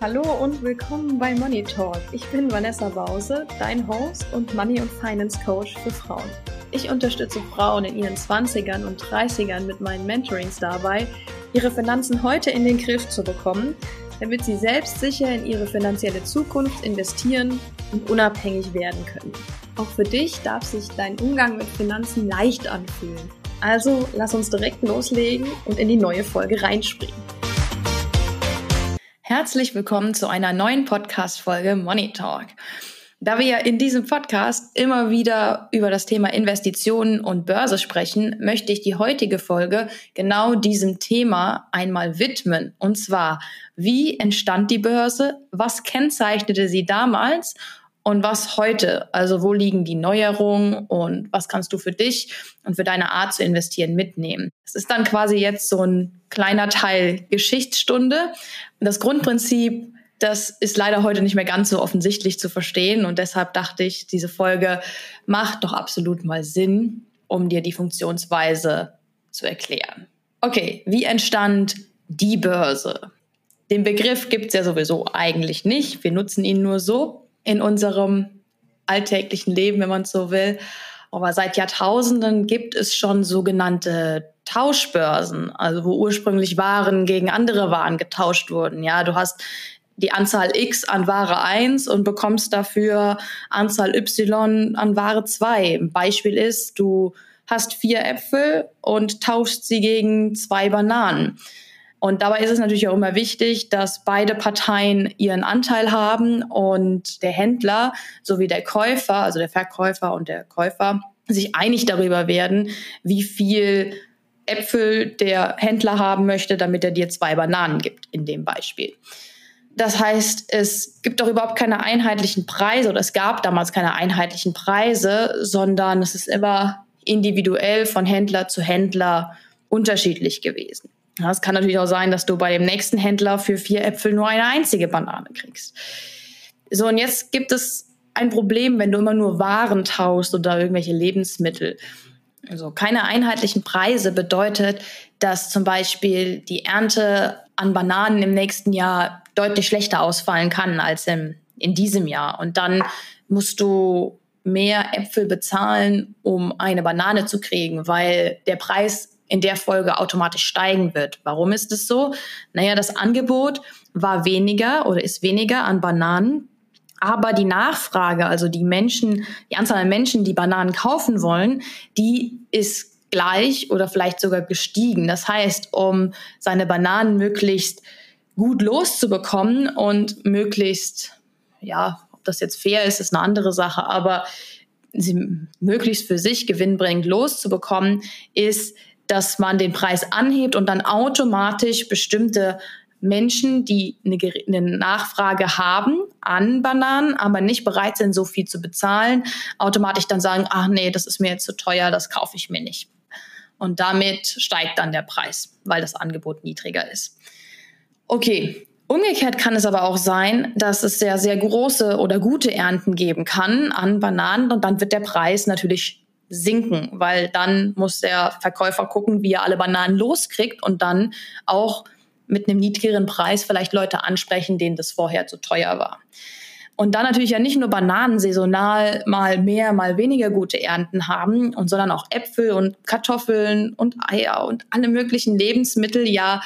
Hallo und willkommen bei Money Talk. Ich bin Vanessa Bause, dein Host und Money- und Finance Coach für Frauen. Ich unterstütze Frauen in ihren 20ern und 30ern mit meinen Mentorings dabei, ihre Finanzen heute in den Griff zu bekommen, damit sie selbstsicher in ihre finanzielle Zukunft investieren und unabhängig werden können. Auch für dich darf sich dein Umgang mit Finanzen leicht anfühlen. Also lass uns direkt loslegen und in die neue Folge reinspringen. Herzlich willkommen zu einer neuen Podcast-Folge Money Talk. Da wir in diesem Podcast immer wieder über das Thema Investitionen und Börse sprechen, möchte ich die heutige Folge genau diesem Thema einmal widmen. Und zwar, wie entstand die Börse? Was kennzeichnete sie damals? Und was heute? Also wo liegen die Neuerungen und was kannst du für dich und für deine Art zu investieren mitnehmen? Es ist dann quasi jetzt so ein kleiner Teil Geschichtsstunde. Das Grundprinzip, das ist leider heute nicht mehr ganz so offensichtlich zu verstehen und deshalb dachte ich, diese Folge macht doch absolut mal Sinn, um dir die Funktionsweise zu erklären. Okay, wie entstand die Börse? Den Begriff gibt es ja sowieso eigentlich nicht. Wir nutzen ihn nur so in unserem alltäglichen Leben, wenn man so will. Aber seit Jahrtausenden gibt es schon sogenannte Tauschbörsen, also wo ursprünglich Waren gegen andere Waren getauscht wurden. Ja, du hast die Anzahl X an Ware 1 und bekommst dafür Anzahl Y an Ware 2. Ein Beispiel ist, du hast vier Äpfel und tauschst sie gegen zwei Bananen. Und dabei ist es natürlich auch immer wichtig, dass beide Parteien ihren Anteil haben und der Händler sowie der Käufer, also der Verkäufer und der Käufer, sich einig darüber werden, wie viel Äpfel der Händler haben möchte, damit er dir zwei Bananen gibt, in dem Beispiel. Das heißt, es gibt auch überhaupt keine einheitlichen Preise oder es gab damals keine einheitlichen Preise, sondern es ist immer individuell von Händler zu Händler unterschiedlich gewesen. Ja, es kann natürlich auch sein, dass du bei dem nächsten Händler für vier Äpfel nur eine einzige Banane kriegst. So, und jetzt gibt es ein Problem, wenn du immer nur Waren tauschst oder irgendwelche Lebensmittel. Also keine einheitlichen Preise bedeutet, dass zum Beispiel die Ernte an Bananen im nächsten Jahr deutlich schlechter ausfallen kann als im, in diesem Jahr. Und dann musst du mehr Äpfel bezahlen, um eine Banane zu kriegen, weil der Preis in der Folge automatisch steigen wird. Warum ist es so? Naja, das Angebot war weniger oder ist weniger an Bananen, aber die Nachfrage, also die Menschen, die Anzahl an Menschen, die Bananen kaufen wollen, die ist gleich oder vielleicht sogar gestiegen. Das heißt, um seine Bananen möglichst gut loszubekommen und möglichst, ja, ob das jetzt fair ist, ist eine andere Sache, aber sie möglichst für sich gewinnbringend loszubekommen, ist dass man den Preis anhebt und dann automatisch bestimmte Menschen, die eine, eine, Nachfrage haben an Bananen, aber nicht bereit sind, so viel zu bezahlen, automatisch dann sagen, ach nee, das ist mir jetzt zu teuer, das kaufe ich mir nicht. Und damit steigt dann der Preis, weil das Angebot niedriger ist. Okay. Umgekehrt kann es aber auch sein, dass es sehr, sehr große oder gute Ernten geben kann an Bananen und dann wird der Preis natürlich sinken, weil dann muss der Verkäufer gucken, wie er alle Bananen loskriegt und dann auch mit einem niedrigeren Preis vielleicht Leute ansprechen, denen das vorher zu teuer war. Und dann natürlich ja nicht nur Bananen saisonal mal mehr, mal weniger gute Ernten haben, und sondern auch Äpfel und Kartoffeln und Eier und alle möglichen Lebensmittel ja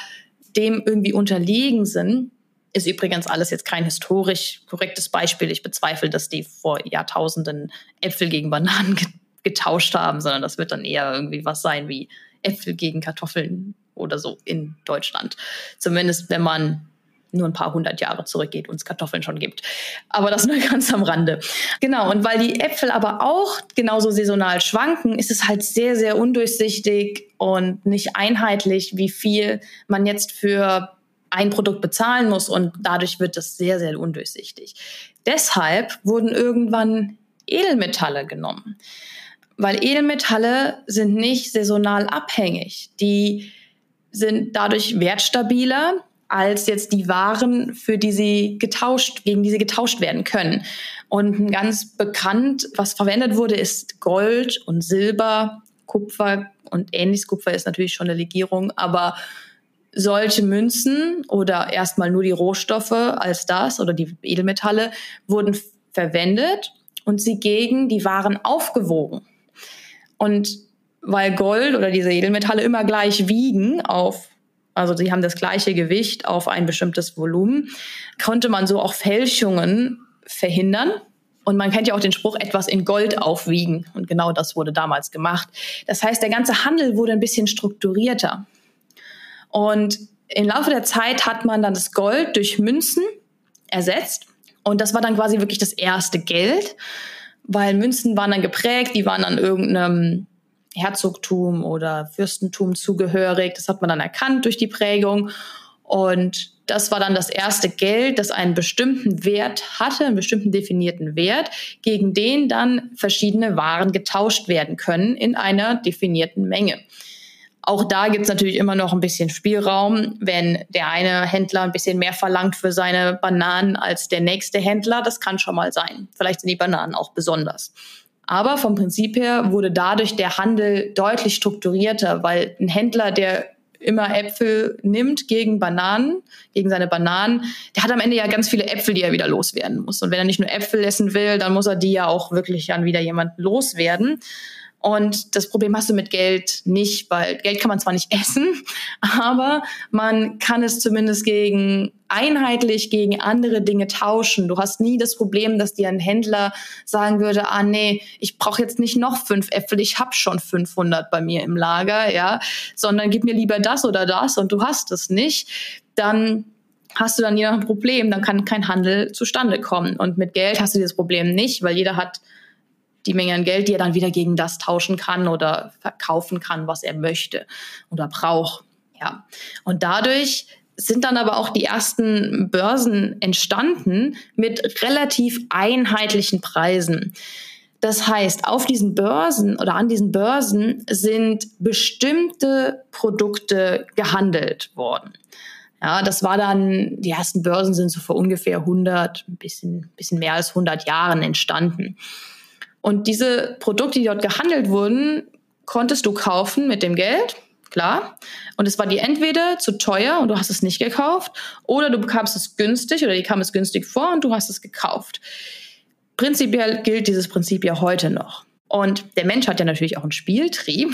dem irgendwie unterlegen sind. Ist übrigens alles jetzt kein historisch korrektes Beispiel. Ich bezweifle, dass die vor Jahrtausenden Äpfel gegen Bananen getauscht haben, sondern das wird dann eher irgendwie was sein wie Äpfel gegen Kartoffeln oder so in Deutschland. Zumindest wenn man nur ein paar hundert Jahre zurückgeht und es Kartoffeln schon gibt. Aber das nur ganz am Rande. Genau, und weil die Äpfel aber auch genauso saisonal schwanken, ist es halt sehr, sehr undurchsichtig und nicht einheitlich, wie viel man jetzt für ein Produkt bezahlen muss und dadurch wird es sehr, sehr undurchsichtig. Deshalb wurden irgendwann Edelmetalle genommen weil Edelmetalle sind nicht saisonal abhängig. Die sind dadurch wertstabiler als jetzt die Waren, für die sie getauscht, gegen die sie getauscht werden können. Und ganz bekannt, was verwendet wurde, ist Gold und Silber, Kupfer und ähnliches. Kupfer ist natürlich schon eine Legierung, aber solche Münzen oder erstmal nur die Rohstoffe als das oder die Edelmetalle wurden verwendet und sie gegen die Waren aufgewogen. Und weil Gold oder diese Edelmetalle immer gleich wiegen auf, also sie haben das gleiche Gewicht auf ein bestimmtes Volumen, konnte man so auch Fälschungen verhindern. Und man kennt ja auch den Spruch, etwas in Gold aufwiegen. Und genau das wurde damals gemacht. Das heißt, der ganze Handel wurde ein bisschen strukturierter. Und im Laufe der Zeit hat man dann das Gold durch Münzen ersetzt. Und das war dann quasi wirklich das erste Geld, weil Münzen waren dann geprägt, die waren an irgendeinem Herzogtum oder Fürstentum zugehörig. Das hat man dann erkannt durch die Prägung. Und das war dann das erste Geld, das einen bestimmten Wert hatte, einen bestimmten definierten Wert, gegen den dann verschiedene Waren getauscht werden können in einer definierten Menge. Auch da gibt es natürlich immer noch ein bisschen Spielraum, wenn der eine Händler ein bisschen mehr verlangt für seine Bananen als der nächste Händler. Das kann schon mal sein. Vielleicht sind die Bananen auch besonders. Aber vom Prinzip her wurde dadurch der Handel deutlich strukturierter, weil ein Händler, der immer Äpfel nimmt gegen Bananen, gegen seine Bananen, der hat am Ende ja ganz viele Äpfel, die er wieder loswerden muss. Und wenn er nicht nur Äpfel essen will, dann muss er die ja auch wirklich an wieder jemanden loswerden. Und das Problem hast du mit Geld nicht, weil Geld kann man zwar nicht essen, aber man kann es zumindest gegen einheitlich gegen andere Dinge tauschen. Du hast nie das Problem, dass dir ein Händler sagen würde, ah nee, ich brauche jetzt nicht noch fünf Äpfel, ich habe schon 500 bei mir im Lager, ja, sondern gib mir lieber das oder das und du hast es nicht. Dann hast du dann je nach Problem, dann kann kein Handel zustande kommen. Und mit Geld hast du dieses Problem nicht, weil jeder hat die Menge an Geld, die er dann wieder gegen das tauschen kann oder verkaufen kann, was er möchte oder braucht. Ja. Und dadurch sind dann aber auch die ersten Börsen entstanden mit relativ einheitlichen Preisen. Das heißt, auf diesen Börsen oder an diesen Börsen sind bestimmte Produkte gehandelt worden. Ja, das war dann, die ersten Börsen sind so vor ungefähr 100, ein bisschen, bisschen mehr als 100 Jahren entstanden. Und diese Produkte, die dort gehandelt wurden, konntest du kaufen mit dem Geld, klar. Und es war dir entweder zu teuer und du hast es nicht gekauft, oder du bekamst es günstig oder die kam es günstig vor und du hast es gekauft. Prinzipiell gilt dieses Prinzip ja heute noch. Und der Mensch hat ja natürlich auch einen Spieltrieb.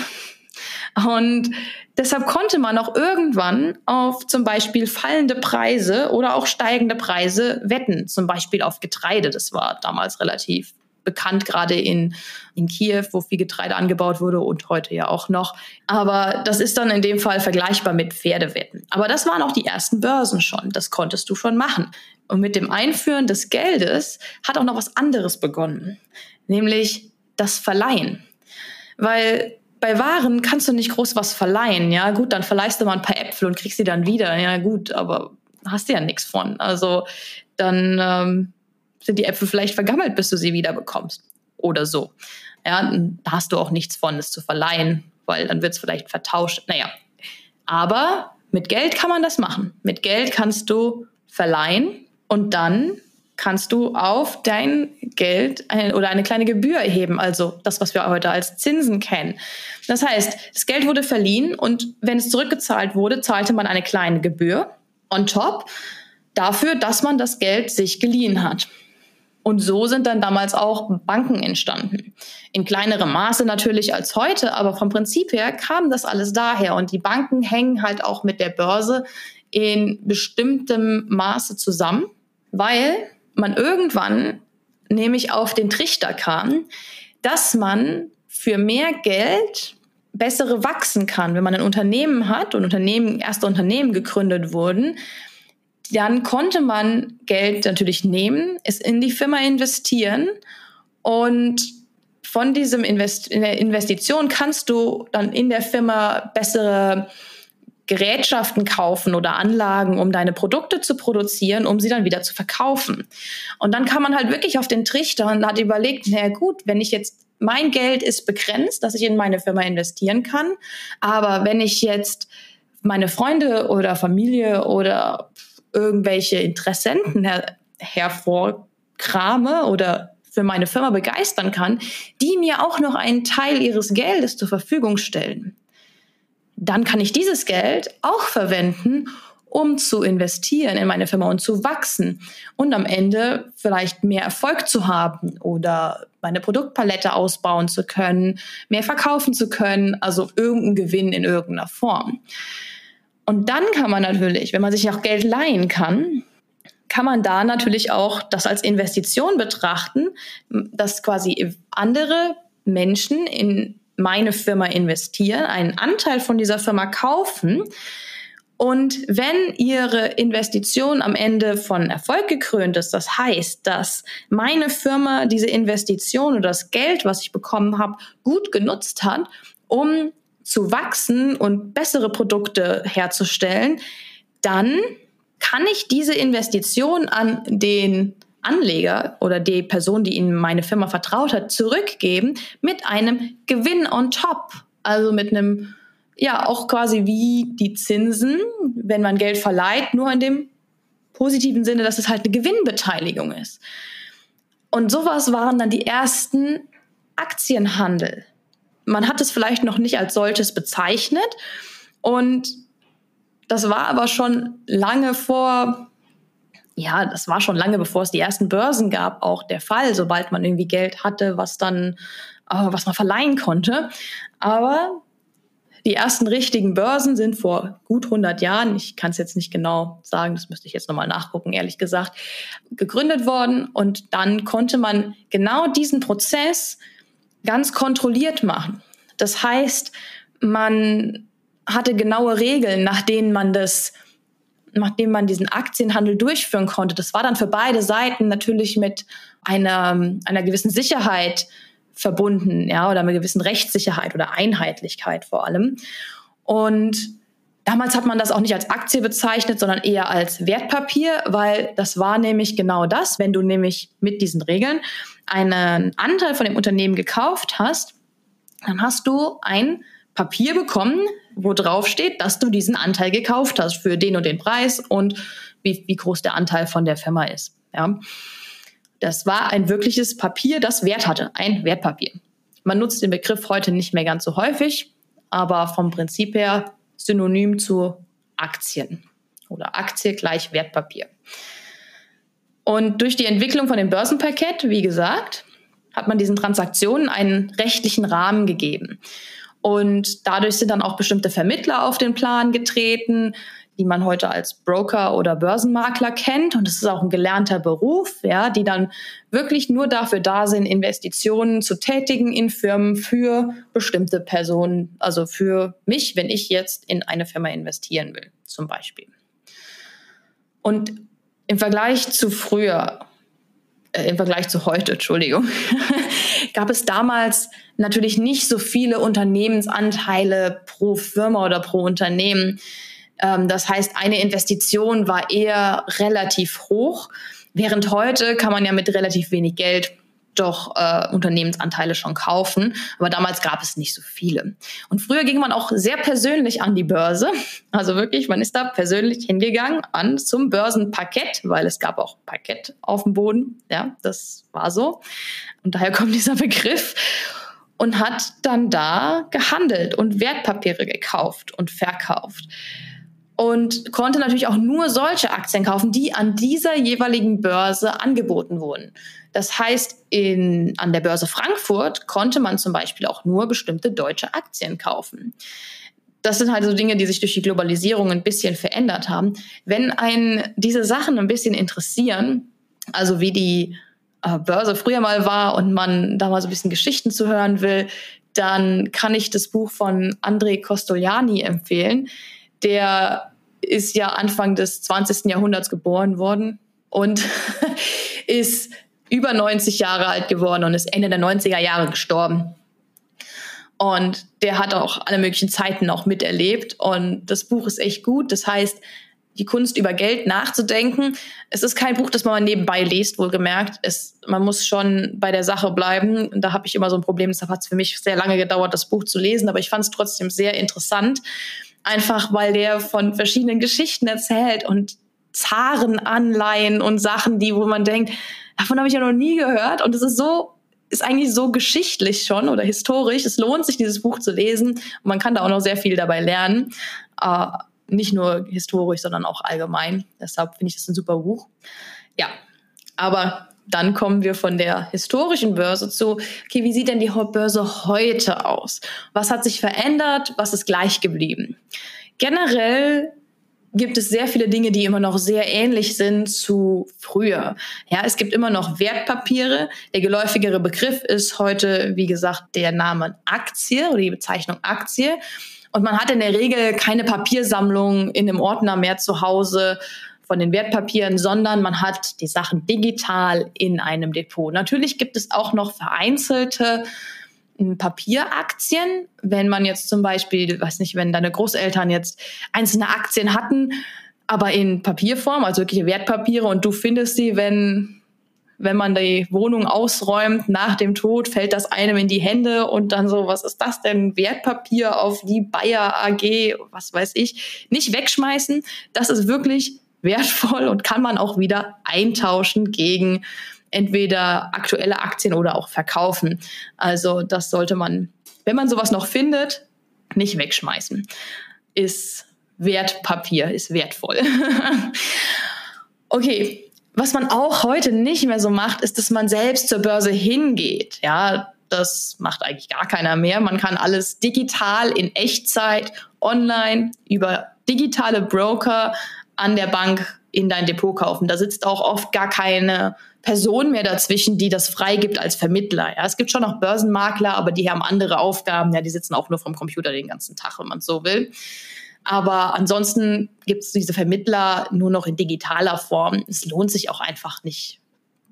Und deshalb konnte man auch irgendwann auf zum Beispiel fallende Preise oder auch steigende Preise wetten, zum Beispiel auf Getreide. Das war damals relativ bekannt, gerade in, in Kiew, wo viel Getreide angebaut wurde und heute ja auch noch. Aber das ist dann in dem Fall vergleichbar mit Pferdewetten. Aber das waren auch die ersten Börsen schon. Das konntest du schon machen. Und mit dem Einführen des Geldes hat auch noch was anderes begonnen, nämlich das Verleihen. Weil bei Waren kannst du nicht groß was verleihen. Ja, gut, dann verleihst du mal ein paar Äpfel und kriegst sie dann wieder. Ja, gut, aber hast du ja nichts von. Also dann ähm, sind die Äpfel vielleicht vergammelt, bis du sie wieder bekommst. Oder so. Ja, da hast du auch nichts von, es zu verleihen, weil dann wird es vielleicht vertauscht. Naja. Aber mit Geld kann man das machen. Mit Geld kannst du verleihen und dann kannst du auf dein Geld eine, oder eine kleine Gebühr erheben, also das, was wir heute als Zinsen kennen. Das heißt, das Geld wurde verliehen und wenn es zurückgezahlt wurde, zahlte man eine kleine Gebühr on top dafür, dass man das Geld sich geliehen hat. Und so sind dann damals auch Banken entstanden. In kleinerem Maße natürlich als heute, aber vom Prinzip her kam das alles daher. Und die Banken hängen halt auch mit der Börse in bestimmtem Maße zusammen, weil man irgendwann nämlich auf den Trichter kam, dass man für mehr Geld bessere wachsen kann. Wenn man ein Unternehmen hat und Unternehmen, erste Unternehmen gegründet wurden, dann konnte man Geld natürlich nehmen, es in die Firma investieren und von diesem Invest in der Investition kannst du dann in der Firma bessere Gerätschaften kaufen oder Anlagen, um deine Produkte zu produzieren, um sie dann wieder zu verkaufen. Und dann kann man halt wirklich auf den Trichter und hat überlegt, na gut, wenn ich jetzt mein Geld ist begrenzt, dass ich in meine Firma investieren kann, aber wenn ich jetzt meine Freunde oder Familie oder irgendwelche Interessenten her hervorkrame oder für meine Firma begeistern kann, die mir auch noch einen Teil ihres Geldes zur Verfügung stellen, dann kann ich dieses Geld auch verwenden, um zu investieren in meine Firma und zu wachsen und am Ende vielleicht mehr Erfolg zu haben oder meine Produktpalette ausbauen zu können, mehr verkaufen zu können, also irgendeinen Gewinn in irgendeiner Form. Und dann kann man natürlich, wenn man sich auch Geld leihen kann, kann man da natürlich auch das als Investition betrachten, dass quasi andere Menschen in meine Firma investieren, einen Anteil von dieser Firma kaufen. Und wenn Ihre Investition am Ende von Erfolg gekrönt ist, das heißt, dass meine Firma diese Investition oder das Geld, was ich bekommen habe, gut genutzt hat, um zu wachsen und bessere Produkte herzustellen, dann kann ich diese Investition an den Anleger oder die Person, die Ihnen meine Firma vertraut hat, zurückgeben mit einem Gewinn on top. Also mit einem, ja, auch quasi wie die Zinsen, wenn man Geld verleiht, nur in dem positiven Sinne, dass es halt eine Gewinnbeteiligung ist. Und sowas waren dann die ersten Aktienhandel. Man hat es vielleicht noch nicht als solches bezeichnet und das war aber schon lange vor ja, das war schon lange bevor es die ersten Börsen gab, auch der Fall, sobald man irgendwie Geld hatte, was dann, äh, was man verleihen konnte. Aber die ersten richtigen Börsen sind vor gut 100 Jahren, ich kann es jetzt nicht genau sagen, das müsste ich jetzt nochmal nachgucken, ehrlich gesagt, gegründet worden. Und dann konnte man genau diesen Prozess ganz kontrolliert machen. Das heißt, man hatte genaue Regeln, nach denen man das nachdem man diesen Aktienhandel durchführen konnte, das war dann für beide Seiten natürlich mit einer, einer gewissen Sicherheit verbunden, ja, oder einer gewissen Rechtssicherheit oder Einheitlichkeit vor allem. Und damals hat man das auch nicht als Aktie bezeichnet, sondern eher als Wertpapier, weil das war nämlich genau das, wenn du nämlich mit diesen Regeln einen Anteil von dem Unternehmen gekauft hast, dann hast du ein Papier bekommen, wo drauf steht, dass du diesen Anteil gekauft hast für den und den Preis und wie, wie groß der Anteil von der Firma ist. Ja. Das war ein wirkliches Papier, das Wert hatte, ein Wertpapier. Man nutzt den Begriff heute nicht mehr ganz so häufig, aber vom Prinzip her synonym zu Aktien oder Aktie gleich Wertpapier. Und durch die Entwicklung von dem Börsenpaket, wie gesagt, hat man diesen Transaktionen einen rechtlichen Rahmen gegeben. Und dadurch sind dann auch bestimmte Vermittler auf den Plan getreten, die man heute als Broker oder Börsenmakler kennt. Und es ist auch ein gelernter Beruf, ja, die dann wirklich nur dafür da sind, Investitionen zu tätigen in Firmen für bestimmte Personen. Also für mich, wenn ich jetzt in eine Firma investieren will, zum Beispiel. Und im Vergleich zu früher äh, im Vergleich zu heute, Entschuldigung, gab es damals natürlich nicht so viele Unternehmensanteile pro Firma oder pro Unternehmen. Ähm, das heißt, eine Investition war eher relativ hoch, während heute kann man ja mit relativ wenig Geld doch äh, Unternehmensanteile schon kaufen. Aber damals gab es nicht so viele. Und früher ging man auch sehr persönlich an die Börse. Also wirklich, man ist da persönlich hingegangen an zum Börsenparkett, weil es gab auch Parkett auf dem Boden. Ja, das war so. Und daher kommt dieser Begriff. Und hat dann da gehandelt und Wertpapiere gekauft und verkauft und konnte natürlich auch nur solche Aktien kaufen, die an dieser jeweiligen Börse angeboten wurden. Das heißt, in, an der Börse Frankfurt konnte man zum Beispiel auch nur bestimmte deutsche Aktien kaufen. Das sind halt so Dinge, die sich durch die Globalisierung ein bisschen verändert haben. Wenn einen diese Sachen ein bisschen interessieren, also wie die äh, Börse früher mal war und man da mal so ein bisschen Geschichten zu hören will, dann kann ich das Buch von André Costoliani empfehlen der ist ja Anfang des 20. Jahrhunderts geboren worden und ist über 90 Jahre alt geworden und ist Ende der 90er Jahre gestorben. Und der hat auch alle möglichen Zeiten noch miterlebt. Und das Buch ist echt gut. Das heißt, die Kunst über Geld nachzudenken. Es ist kein Buch, das man nebenbei liest, wohlgemerkt. Es, man muss schon bei der Sache bleiben. Und da habe ich immer so ein Problem. Deshalb hat es für mich sehr lange gedauert, das Buch zu lesen. Aber ich fand es trotzdem sehr interessant. Einfach weil der von verschiedenen Geschichten erzählt und Zarenanleihen und Sachen, die, wo man denkt, davon habe ich ja noch nie gehört. Und es ist so ist eigentlich so geschichtlich schon oder historisch. Es lohnt sich, dieses Buch zu lesen. Und man kann da auch noch sehr viel dabei lernen. Äh, nicht nur historisch, sondern auch allgemein. Deshalb finde ich das ein super Buch. Ja, aber dann kommen wir von der historischen Börse zu, okay, wie sieht denn die Börse heute aus? Was hat sich verändert? Was ist gleich geblieben? Generell gibt es sehr viele Dinge, die immer noch sehr ähnlich sind zu früher. Ja, es gibt immer noch Wertpapiere. Der geläufigere Begriff ist heute, wie gesagt, der Name Aktie oder die Bezeichnung Aktie. Und man hat in der Regel keine Papiersammlung in einem Ordner mehr zu Hause von den Wertpapieren, sondern man hat die Sachen digital in einem Depot. Natürlich gibt es auch noch vereinzelte hm, Papieraktien. Wenn man jetzt zum Beispiel, weiß nicht, wenn deine Großeltern jetzt einzelne Aktien hatten, aber in Papierform, also wirkliche Wertpapiere, und du findest sie, wenn wenn man die Wohnung ausräumt nach dem Tod, fällt das einem in die Hände und dann so, was ist das denn? Wertpapier auf die Bayer AG, was weiß ich, nicht wegschmeißen. Das ist wirklich wertvoll und kann man auch wieder eintauschen gegen entweder aktuelle Aktien oder auch verkaufen. Also das sollte man, wenn man sowas noch findet, nicht wegschmeißen. Ist Wertpapier, ist wertvoll. okay. Was man auch heute nicht mehr so macht, ist, dass man selbst zur Börse hingeht. Ja, das macht eigentlich gar keiner mehr. Man kann alles digital in Echtzeit, online, über digitale Broker an der Bank in dein Depot kaufen. Da sitzt auch oft gar keine Person mehr dazwischen, die das freigibt als Vermittler. Ja, es gibt schon noch Börsenmakler, aber die haben andere Aufgaben. Ja, die sitzen auch nur vom Computer den ganzen Tag, wenn man so will. Aber ansonsten gibt es diese Vermittler nur noch in digitaler Form. Es lohnt sich auch einfach nicht,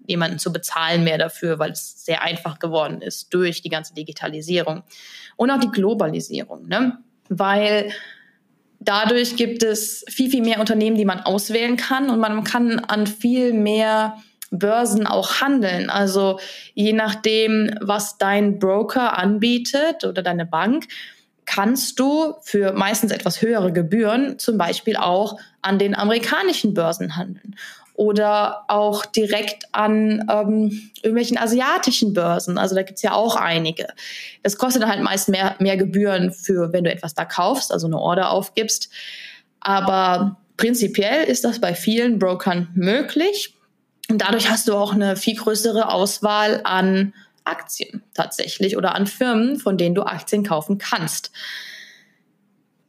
jemanden zu bezahlen mehr dafür, weil es sehr einfach geworden ist durch die ganze Digitalisierung und auch die Globalisierung. Ne? Weil dadurch gibt es viel, viel mehr Unternehmen, die man auswählen kann und man kann an viel mehr Börsen auch handeln. Also je nachdem, was dein Broker anbietet oder deine Bank, kannst du für meistens etwas höhere Gebühren zum Beispiel auch an den amerikanischen Börsen handeln oder auch direkt an ähm, irgendwelchen asiatischen Börsen. Also da gibt's ja auch einige. Das kostet halt meist mehr, mehr Gebühren für, wenn du etwas da kaufst, also eine Order aufgibst. Aber prinzipiell ist das bei vielen Brokern möglich. Und dadurch hast du auch eine viel größere Auswahl an Aktien tatsächlich oder an Firmen, von denen du Aktien kaufen kannst.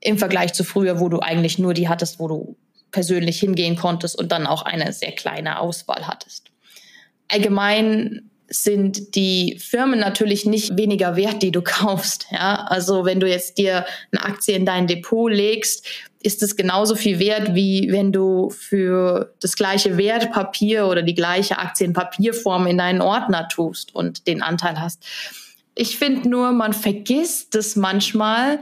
Im Vergleich zu früher, wo du eigentlich nur die hattest, wo du persönlich hingehen konntest und dann auch eine sehr kleine Auswahl hattest. Allgemein sind die Firmen natürlich nicht weniger wert, die du kaufst. Ja, also wenn du jetzt dir eine Aktie in dein Depot legst, ist es genauso viel wert, wie wenn du für das gleiche Wertpapier oder die gleiche Aktie in Papierform in deinen Ordner tust und den Anteil hast. Ich finde nur, man vergisst es manchmal,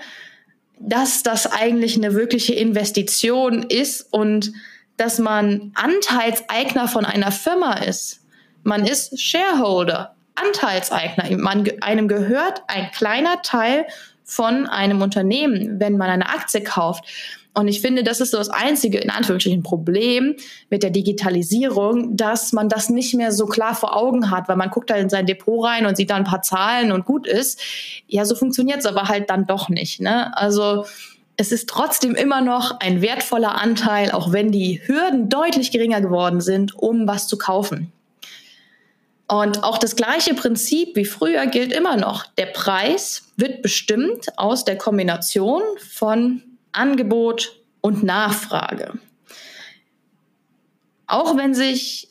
dass das eigentlich eine wirkliche Investition ist und dass man Anteilseigner von einer Firma ist. Man ist Shareholder, Anteilseigner. Man, einem gehört ein kleiner Teil von einem Unternehmen, wenn man eine Aktie kauft. Und ich finde, das ist so das einzige, in Anführungsstrichen, Problem mit der Digitalisierung, dass man das nicht mehr so klar vor Augen hat, weil man guckt da in sein Depot rein und sieht da ein paar Zahlen und gut ist. Ja, so funktioniert es aber halt dann doch nicht. Ne? Also es ist trotzdem immer noch ein wertvoller Anteil, auch wenn die Hürden deutlich geringer geworden sind, um was zu kaufen. Und auch das gleiche Prinzip wie früher gilt immer noch. Der Preis wird bestimmt aus der Kombination von Angebot und Nachfrage. Auch wenn sich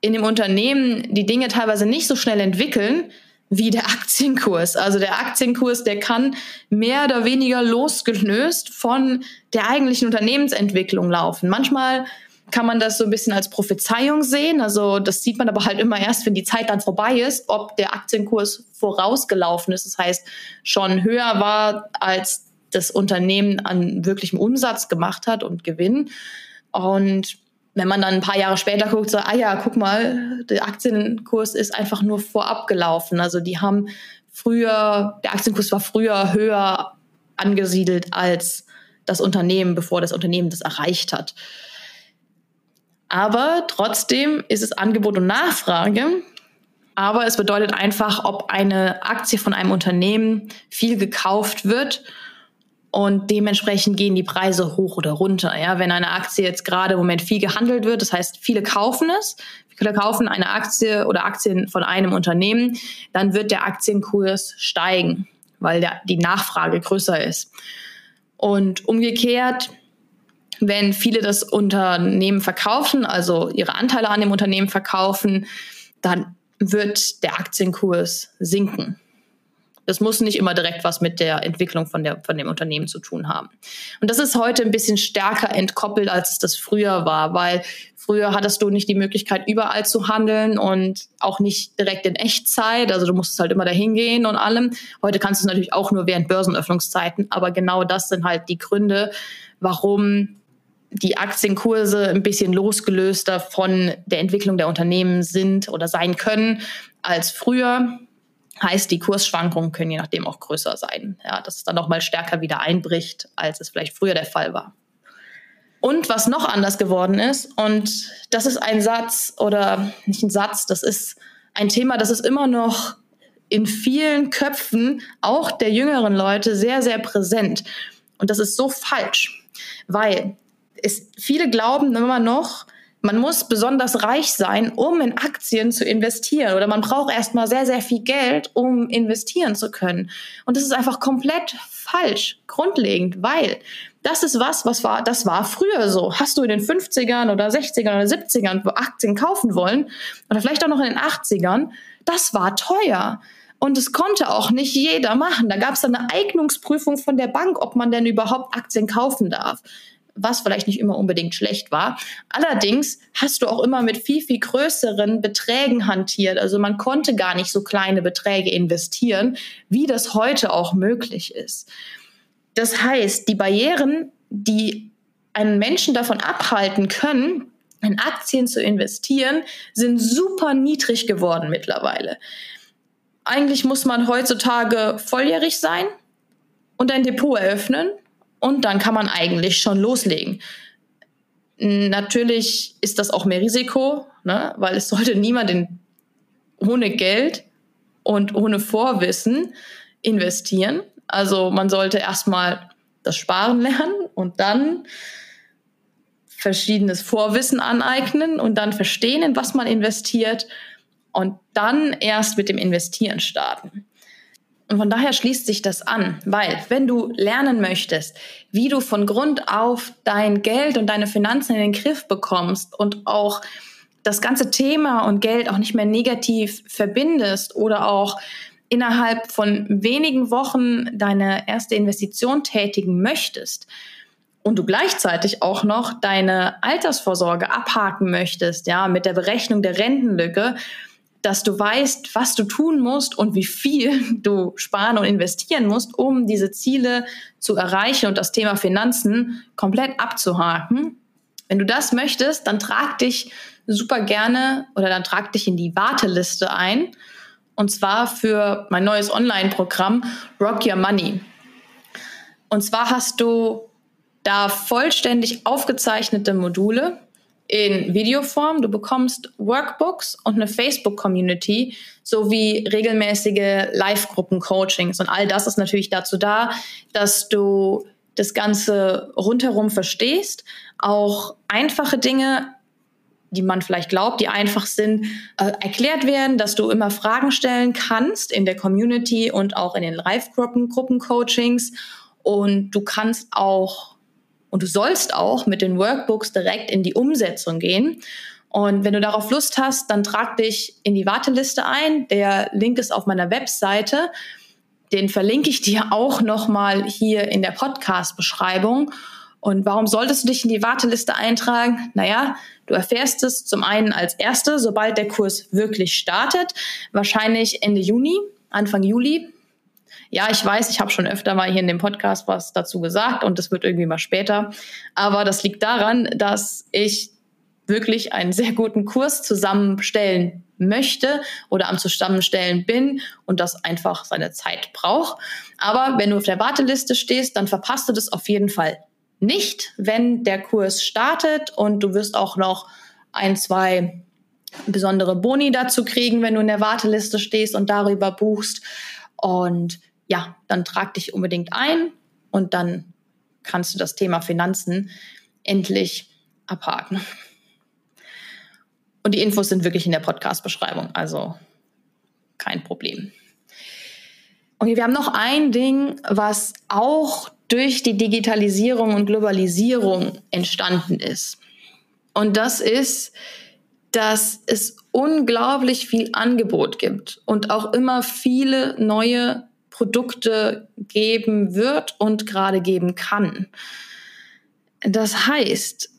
in dem Unternehmen die Dinge teilweise nicht so schnell entwickeln wie der Aktienkurs. Also der Aktienkurs, der kann mehr oder weniger losgelöst von der eigentlichen Unternehmensentwicklung laufen. Manchmal kann man das so ein bisschen als Prophezeiung sehen. Also das sieht man aber halt immer erst, wenn die Zeit dann vorbei ist, ob der Aktienkurs vorausgelaufen ist. Das heißt, schon höher war als das Unternehmen an wirklichem Umsatz gemacht hat und Gewinn. Und wenn man dann ein paar Jahre später guckt, so, ah ja, guck mal, der Aktienkurs ist einfach nur vorab gelaufen. Also die haben früher, der Aktienkurs war früher höher angesiedelt als das Unternehmen, bevor das Unternehmen das erreicht hat. Aber trotzdem ist es Angebot und Nachfrage. aber es bedeutet einfach, ob eine Aktie von einem Unternehmen viel gekauft wird und dementsprechend gehen die Preise hoch oder runter. Ja, wenn eine Aktie jetzt gerade im Moment viel gehandelt wird, das heißt, viele kaufen es, viele kaufen eine Aktie oder Aktien von einem Unternehmen, dann wird der Aktienkurs steigen, weil der, die Nachfrage größer ist. Und umgekehrt, wenn viele das Unternehmen verkaufen, also ihre Anteile an dem Unternehmen verkaufen, dann wird der Aktienkurs sinken. Das muss nicht immer direkt was mit der Entwicklung von, der, von dem Unternehmen zu tun haben. Und das ist heute ein bisschen stärker entkoppelt, als es das früher war, weil früher hattest du nicht die Möglichkeit, überall zu handeln und auch nicht direkt in Echtzeit. Also du musstest halt immer dahin gehen und allem. Heute kannst du es natürlich auch nur während Börsenöffnungszeiten. Aber genau das sind halt die Gründe, warum die Aktienkurse ein bisschen losgelöster von der Entwicklung der Unternehmen sind oder sein können als früher. Heißt, die Kursschwankungen können je nachdem auch größer sein. Ja, dass es dann nochmal stärker wieder einbricht, als es vielleicht früher der Fall war. Und was noch anders geworden ist, und das ist ein Satz oder nicht ein Satz, das ist ein Thema, das ist immer noch in vielen Köpfen, auch der jüngeren Leute, sehr, sehr präsent. Und das ist so falsch, weil es, viele glauben immer noch, man muss besonders reich sein, um in Aktien zu investieren. Oder man braucht erstmal sehr, sehr viel Geld, um investieren zu können. Und das ist einfach komplett falsch, grundlegend, weil das ist was, was war, das war früher so. Hast du in den 50ern oder 60ern oder 70ern Aktien kaufen wollen, oder vielleicht auch noch in den 80ern, das war teuer. Und es konnte auch nicht jeder machen. Da gab es eine Eignungsprüfung von der Bank, ob man denn überhaupt Aktien kaufen darf was vielleicht nicht immer unbedingt schlecht war. Allerdings hast du auch immer mit viel, viel größeren Beträgen hantiert. Also man konnte gar nicht so kleine Beträge investieren, wie das heute auch möglich ist. Das heißt, die Barrieren, die einen Menschen davon abhalten können, in Aktien zu investieren, sind super niedrig geworden mittlerweile. Eigentlich muss man heutzutage volljährig sein und ein Depot eröffnen und dann kann man eigentlich schon loslegen. Natürlich ist das auch mehr Risiko, ne? weil es sollte niemand in, ohne Geld und ohne Vorwissen investieren. Also man sollte erstmal das Sparen lernen und dann verschiedenes Vorwissen aneignen und dann verstehen, in was man investiert und dann erst mit dem Investieren starten. Und von daher schließt sich das an, weil wenn du lernen möchtest, wie du von Grund auf dein Geld und deine Finanzen in den Griff bekommst und auch das ganze Thema und Geld auch nicht mehr negativ verbindest oder auch innerhalb von wenigen Wochen deine erste Investition tätigen möchtest und du gleichzeitig auch noch deine Altersvorsorge abhaken möchtest, ja, mit der Berechnung der Rentenlücke, dass du weißt, was du tun musst und wie viel du sparen und investieren musst, um diese Ziele zu erreichen und das Thema Finanzen komplett abzuhaken. Wenn du das möchtest, dann trag dich super gerne oder dann trag dich in die Warteliste ein. Und zwar für mein neues Online-Programm Rock Your Money. Und zwar hast du da vollständig aufgezeichnete Module, in Videoform. Du bekommst Workbooks und eine Facebook-Community sowie regelmäßige Live-Gruppen-Coachings. Und all das ist natürlich dazu da, dass du das Ganze rundherum verstehst, auch einfache Dinge die man vielleicht glaubt, die einfach sind, äh, erklärt werden, dass du immer Fragen stellen kannst in der Community und auch in den Live-Gruppen, Gruppencoachings. Und du kannst auch und du sollst auch mit den Workbooks direkt in die Umsetzung gehen. Und wenn du darauf Lust hast, dann trag dich in die Warteliste ein. Der Link ist auf meiner Webseite. Den verlinke ich dir auch nochmal hier in der Podcast-Beschreibung. Und warum solltest du dich in die Warteliste eintragen? Naja, du erfährst es zum einen als Erste, sobald der Kurs wirklich startet, wahrscheinlich Ende Juni, Anfang Juli. Ja, ich weiß, ich habe schon öfter mal hier in dem Podcast was dazu gesagt und das wird irgendwie mal später. Aber das liegt daran, dass ich wirklich einen sehr guten Kurs zusammenstellen möchte oder am Zusammenstellen bin und das einfach seine Zeit braucht. Aber wenn du auf der Warteliste stehst, dann verpasst du das auf jeden Fall nicht, wenn der Kurs startet und du wirst auch noch ein, zwei besondere Boni dazu kriegen, wenn du in der Warteliste stehst und darüber buchst. Und ja, dann trag dich unbedingt ein und dann kannst du das Thema Finanzen endlich abhaken. Und die Infos sind wirklich in der Podcast-Beschreibung, also kein Problem. Okay, wir haben noch ein Ding, was auch durch die Digitalisierung und Globalisierung entstanden ist. Und das ist, dass es unglaublich viel Angebot gibt und auch immer viele neue Produkte geben wird und gerade geben kann. Das heißt,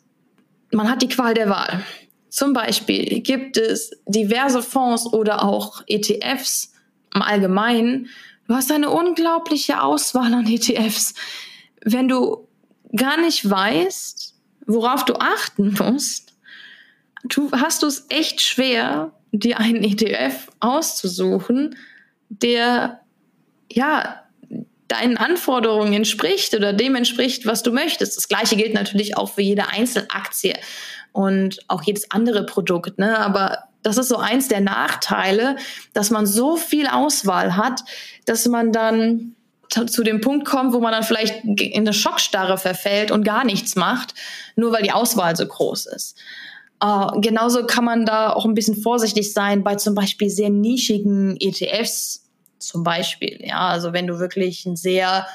man hat die Qual der Wahl. Zum Beispiel gibt es diverse Fonds oder auch ETFs im Allgemeinen. Du hast eine unglaubliche Auswahl an ETFs. Wenn du gar nicht weißt, worauf du achten musst, du hast du es echt schwer, dir einen ETF auszusuchen, der ja deinen Anforderungen entspricht oder dem entspricht, was du möchtest. Das gleiche gilt natürlich auch für jede Einzelaktie und auch jedes andere Produkt. Ne? Aber das ist so eins der Nachteile, dass man so viel Auswahl hat, dass man dann zu dem Punkt kommt, wo man dann vielleicht in eine Schockstarre verfällt und gar nichts macht, nur weil die Auswahl so groß ist. Uh, genauso kann man da auch ein bisschen vorsichtig sein bei zum Beispiel sehr nischigen ETFs zum Beispiel. Ja, also wenn du wirklich ein sehr,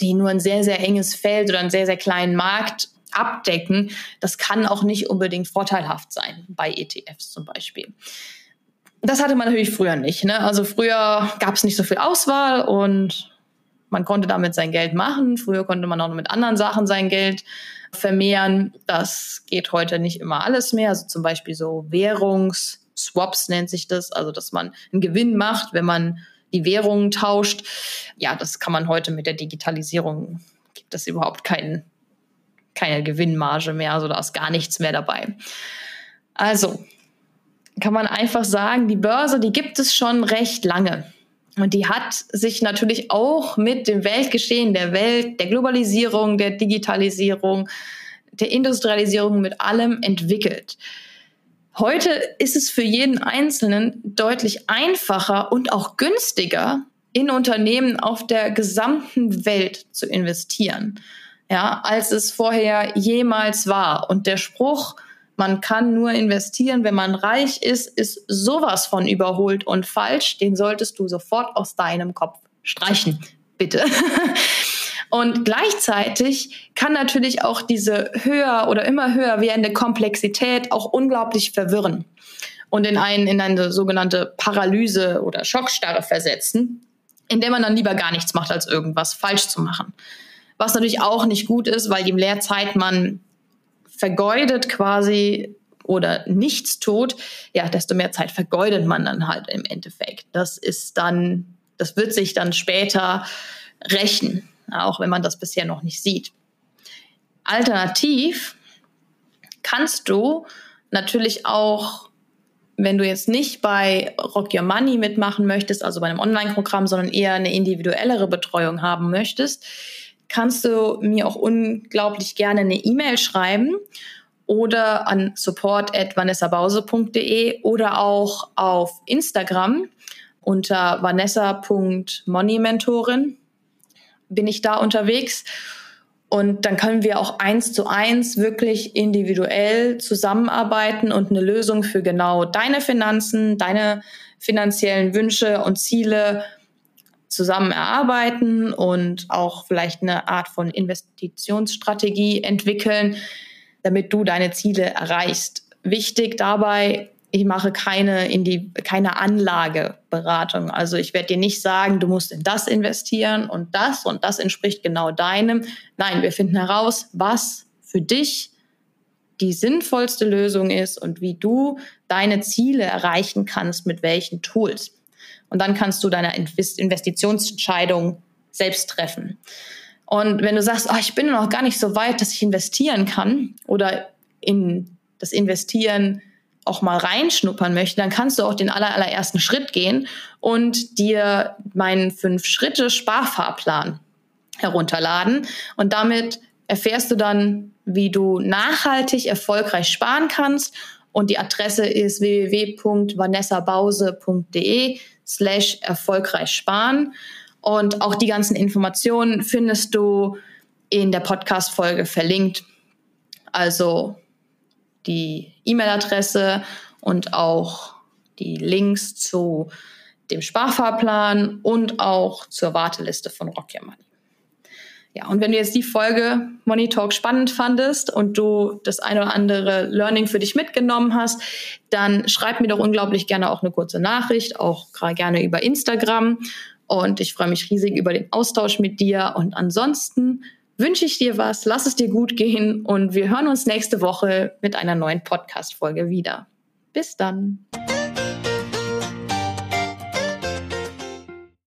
die nur ein sehr, sehr enges Feld oder einen sehr, sehr kleinen Markt abdecken, das kann auch nicht unbedingt vorteilhaft sein bei ETFs zum Beispiel. Das hatte man natürlich früher nicht. Ne? Also früher gab es nicht so viel Auswahl und man konnte damit sein Geld machen. Früher konnte man auch mit anderen Sachen sein Geld vermehren. Das geht heute nicht immer alles mehr. Also zum Beispiel so Währungsswaps nennt sich das. Also dass man einen Gewinn macht, wenn man die Währungen tauscht. Ja, das kann man heute mit der Digitalisierung, gibt es überhaupt keinen, keine Gewinnmarge mehr. Also da ist gar nichts mehr dabei. Also kann man einfach sagen, die Börse, die gibt es schon recht lange. Und die hat sich natürlich auch mit dem Weltgeschehen der Welt, der Globalisierung, der Digitalisierung, der Industrialisierung, mit allem entwickelt. Heute ist es für jeden Einzelnen deutlich einfacher und auch günstiger, in Unternehmen auf der gesamten Welt zu investieren, ja, als es vorher jemals war. Und der Spruch, man kann nur investieren, wenn man reich ist, ist sowas von überholt und falsch. Den solltest du sofort aus deinem Kopf streichen, bitte. Und gleichzeitig kann natürlich auch diese höher oder immer höher werdende Komplexität auch unglaublich verwirren und in, einen, in eine sogenannte Paralyse oder Schockstarre versetzen, in der man dann lieber gar nichts macht, als irgendwas falsch zu machen. Was natürlich auch nicht gut ist, weil je mehr Zeit man vergeudet quasi oder nichts tut, ja, desto mehr Zeit vergeudet man dann halt im Endeffekt. Das ist dann, das wird sich dann später rächen, auch wenn man das bisher noch nicht sieht. Alternativ kannst du natürlich auch, wenn du jetzt nicht bei Rock Your Money mitmachen möchtest, also bei einem Online-Programm, sondern eher eine individuellere Betreuung haben möchtest, kannst du mir auch unglaublich gerne eine E-Mail schreiben oder an support.vanessabause.de oder auch auf Instagram unter vanessa.moneymentorin bin ich da unterwegs. Und dann können wir auch eins zu eins wirklich individuell zusammenarbeiten und eine Lösung für genau deine Finanzen, deine finanziellen Wünsche und Ziele zusammen erarbeiten und auch vielleicht eine Art von Investitionsstrategie entwickeln, damit du deine Ziele erreichst. Wichtig dabei, ich mache keine, in die, keine Anlageberatung. Also ich werde dir nicht sagen, du musst in das investieren und das und das entspricht genau deinem. Nein, wir finden heraus, was für dich die sinnvollste Lösung ist und wie du deine Ziele erreichen kannst mit welchen Tools. Und dann kannst du deine Investitionsentscheidung selbst treffen. Und wenn du sagst, oh, ich bin noch gar nicht so weit, dass ich investieren kann oder in das Investieren auch mal reinschnuppern möchte, dann kannst du auch den aller, allerersten Schritt gehen und dir meinen Fünf-Schritte-Sparfahrplan herunterladen. Und damit erfährst du dann, wie du nachhaltig erfolgreich sparen kannst und die Adresse ist www.vanessabause.de slash erfolgreich sparen. Und auch die ganzen Informationen findest du in der Podcast-Folge verlinkt. Also die E-Mail-Adresse und auch die Links zu dem Sparfahrplan und auch zur Warteliste von Rock Your Money. Ja, und wenn du jetzt die Folge Money Talk spannend fandest und du das eine oder andere Learning für dich mitgenommen hast, dann schreib mir doch unglaublich gerne auch eine kurze Nachricht, auch gerne über Instagram. Und ich freue mich riesig über den Austausch mit dir. Und ansonsten wünsche ich dir was, lass es dir gut gehen und wir hören uns nächste Woche mit einer neuen Podcast-Folge wieder. Bis dann.